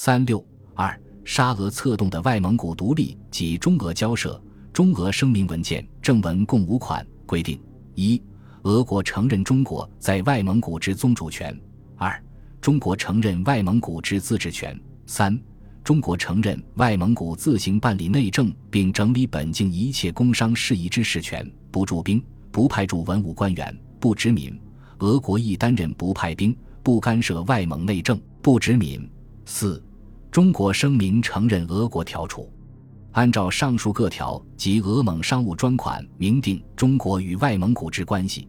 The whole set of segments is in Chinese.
三六二沙俄策动的外蒙古独立及中俄交涉，中俄声明文件正文共五款，规定：一、俄国承认中国在外蒙古之宗主权；二、中国承认外蒙古之自治权；三、中国承认外蒙古自行办理内政并整理本境一切工商事宜之事权，不驻兵，不派驻文武官员，不殖民。俄国亦担任不派兵、不干涉外蒙内政、不殖民。四。中国声明承认俄国调处，按照上述各条及俄蒙商务专款明定中国与外蒙古之关系。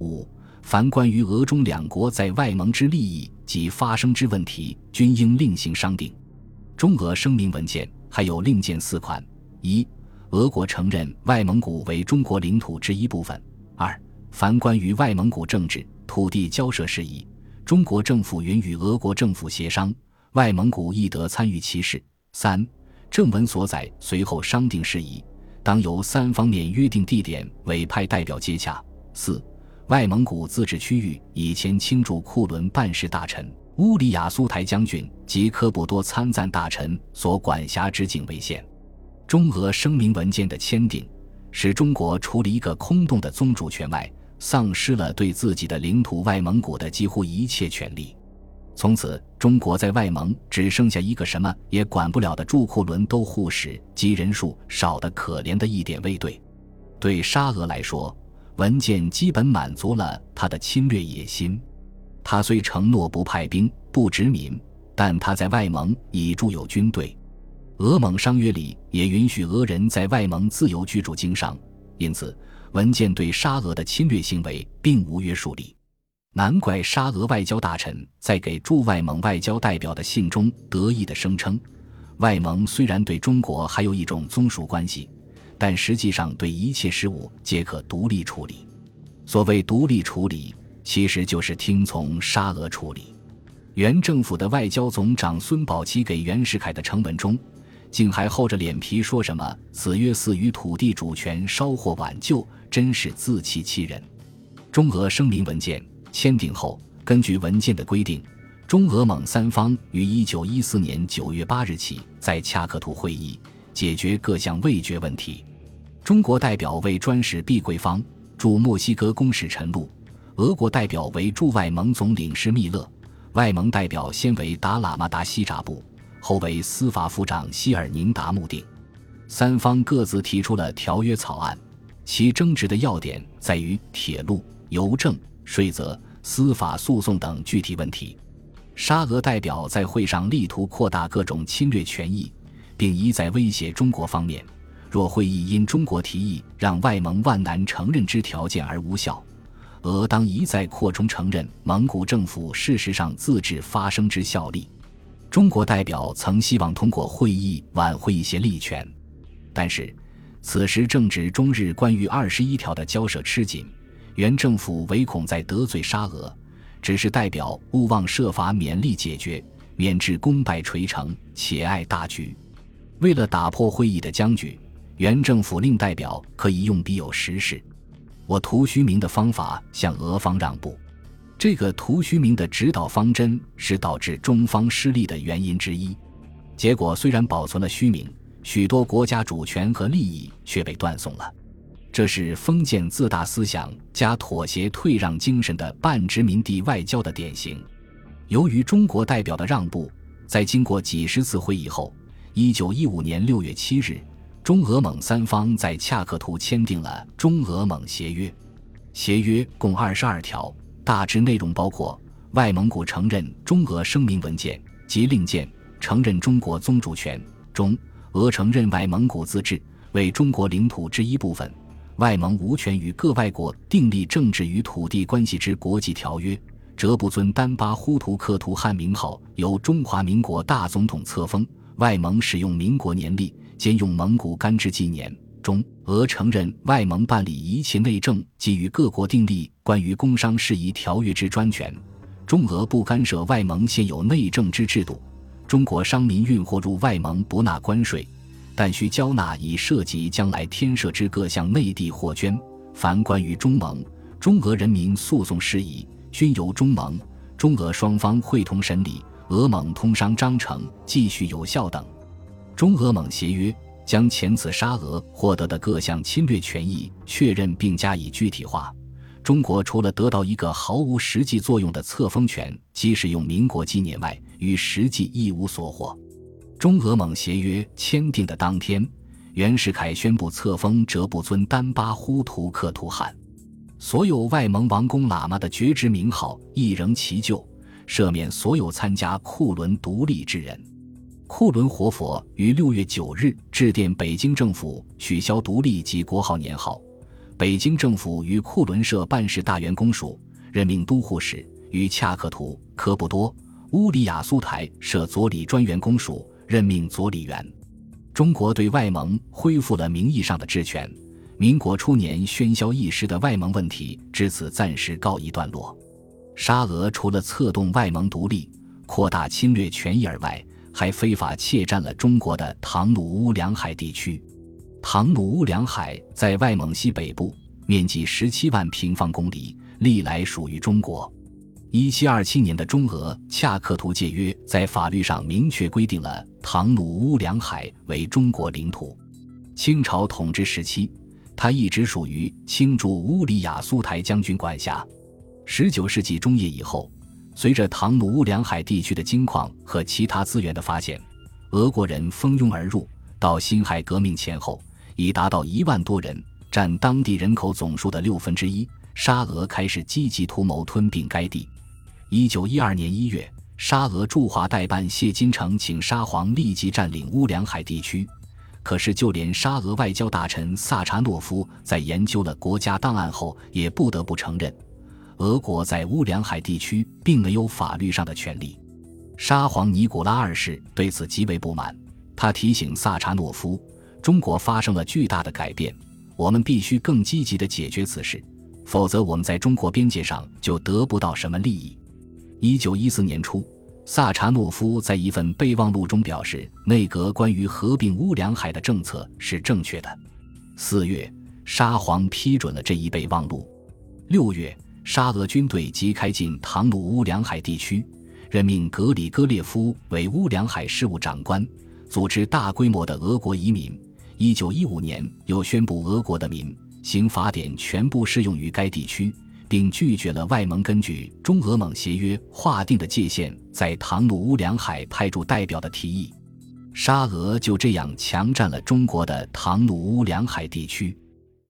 五，凡关于俄中两国在外蒙之利益及发生之问题，均应另行商定。中俄声明文件还有另件四款：一，俄国承认外蒙古为中国领土之一部分；二，凡关于外蒙古政治、土地交涉事宜，中国政府允与俄国政府协商。外蒙古亦得参与其事。三正文所载随后商定事宜，当由三方面约定地点委派代表接洽。四外蒙古自治区域以前清驻库伦办事大臣乌里雅苏台将军及科布多参赞大臣所管辖之境为限。中俄声明文件的签订，使中国除了一个空洞的宗主权外，丧失了对自己的领土外蒙古的几乎一切权利。从此，中国在外蒙只剩下一个什么也管不了的驻库伦都护使及人数少得可怜的一点卫队。对沙俄来说，文件基本满足了他的侵略野心。他虽承诺不派兵、不殖民，但他在外蒙已驻有军队。俄蒙商约里也允许俄人在外蒙自由居住经商，因此文件对沙俄的侵略行为并无约束力。难怪沙俄外交大臣在给驻外蒙外交代表的信中得意地声称：“外蒙虽然对中国还有一种宗属关系，但实际上对一切事务皆可独立处理。所谓独立处理，其实就是听从沙俄处理。”原政府的外交总长孙宝琦给袁世凯的呈文中，竟还厚着脸皮说什么“此约似与土地主权稍获挽救”，真是自欺欺人。中俄声明文件。签订后，根据文件的规定，中俄蒙三方于一九一四年九月八日起在恰克图会议解决各项未决问题。中国代表为专使毕桂芳，驻墨西哥公使陈露；俄国代表为驻外蒙总领事密勒。外蒙代表先为达喇嘛达西扎布，后为司法府长希尔宁达穆定。三方各自提出了条约草案，其争执的要点在于铁路、邮政。税则、司法诉讼等具体问题，沙俄代表在会上力图扩大各种侵略权益，并一再威胁中国方面：若会议因中国提议让外蒙万难承认之条件而无效，俄当一再扩充承认蒙古政府事实上自治发生之效力。中国代表曾希望通过会议挽回一些利权，但是此时正值中日关于二十一条的交涉吃紧。原政府唯恐在得罪沙俄，只是代表勿忘设法勉力解决，免致功败垂成，且爱大局。为了打破会议的僵局，原政府令代表可以用笔有实事，我图虚名的方法向俄方让步。这个图虚名的指导方针是导致中方失利的原因之一。结果虽然保存了虚名，许多国家主权和利益却被断送了。这是封建自大思想加妥协退让精神的半殖民地外交的典型。由于中国代表的让步，在经过几十次会议后，一九一五年六月七日，中俄蒙三方在恰克图签订了中俄蒙协约。协约共二十二条，大致内容包括：外蒙古承认中俄声明文件及令件，承认中国宗主权；中俄承认外蒙古自治为中国领土之一部分。外蒙无权与各外国订立政治与土地关系之国际条约，哲不尊丹巴呼图克图汗名号，由中华民国大总统册封。外蒙使用民国年历，兼用蒙古干支纪年。中俄承认外蒙办理一切内政及与各国订立关于工商事宜条约之专权。中俄不干涉外蒙现有内政之制度。中国商民运货入外蒙不纳关税。但需交纳以涉及将来添设之各项内地货捐。凡关于中蒙、中俄人民诉讼事宜，均由中蒙、中俄双方会同审理，俄蒙通商章程继续有效等。中俄蒙协约将前次沙俄获得的各项侵略权益确认并加以具体化。中国除了得到一个毫无实际作用的册封权，即使用民国纪念外，与实际一无所获。中俄蒙协约签订的当天，袁世凯宣布册封哲布尊丹巴呼图克图汗，所有外蒙王公喇嘛的爵职名号一仍其旧，赦免所有参加库伦独立之人。库伦活佛于六月九日致电北京政府，取消独立及国号年号。北京政府于库伦设办事大员公署，任命都护使；与恰克图、科布多、乌里雅苏台设佐理专员公署。任命佐理元，中国对外蒙恢复了名义上的治权。民国初年喧嚣一时的外蒙问题至此暂时告一段落。沙俄除了策动外蒙独立、扩大侵略权益而外，还非法窃占了中国的唐努乌梁海地区。唐努乌梁海在外蒙西北部，面积十七万平方公里，历来属于中国。一七二七年的中俄恰克图界约在法律上明确规定了唐努乌梁海为中国领土。清朝统治时期，它一直属于清驻乌里雅苏台将军管辖。十九世纪中叶以后，随着唐努乌梁海地区的金矿和其他资源的发现，俄国人蜂拥而入。到辛亥革命前后，已达到一万多人，占当地人口总数的六分之一。沙俄开始积极图谋吞并该地。一九一二年一月，沙俄驻华代办谢金城请沙皇立即占领乌梁海地区。可是，就连沙俄外交大臣萨查诺夫在研究了国家档案后，也不得不承认，俄国在乌梁海地区并没有法律上的权利。沙皇尼古拉二世对此极为不满，他提醒萨查诺夫：“中国发生了巨大的改变，我们必须更积极地解决此事，否则我们在中国边界上就得不到什么利益。”一九一四年初，萨查诺夫在一份备忘录中表示，内阁关于合并乌梁海的政策是正确的。四月，沙皇批准了这一备忘录。六月，沙俄军队即开进唐努乌梁海地区，任命格里戈列夫为乌梁海事务长官，组织大规模的俄国移民。一九一五年，又宣布俄国的民刑法典全部适用于该地区。并拒绝了外蒙根据中俄蒙协约划定的界限，在唐努乌梁海派驻代表的提议。沙俄就这样强占了中国的唐努乌梁海地区。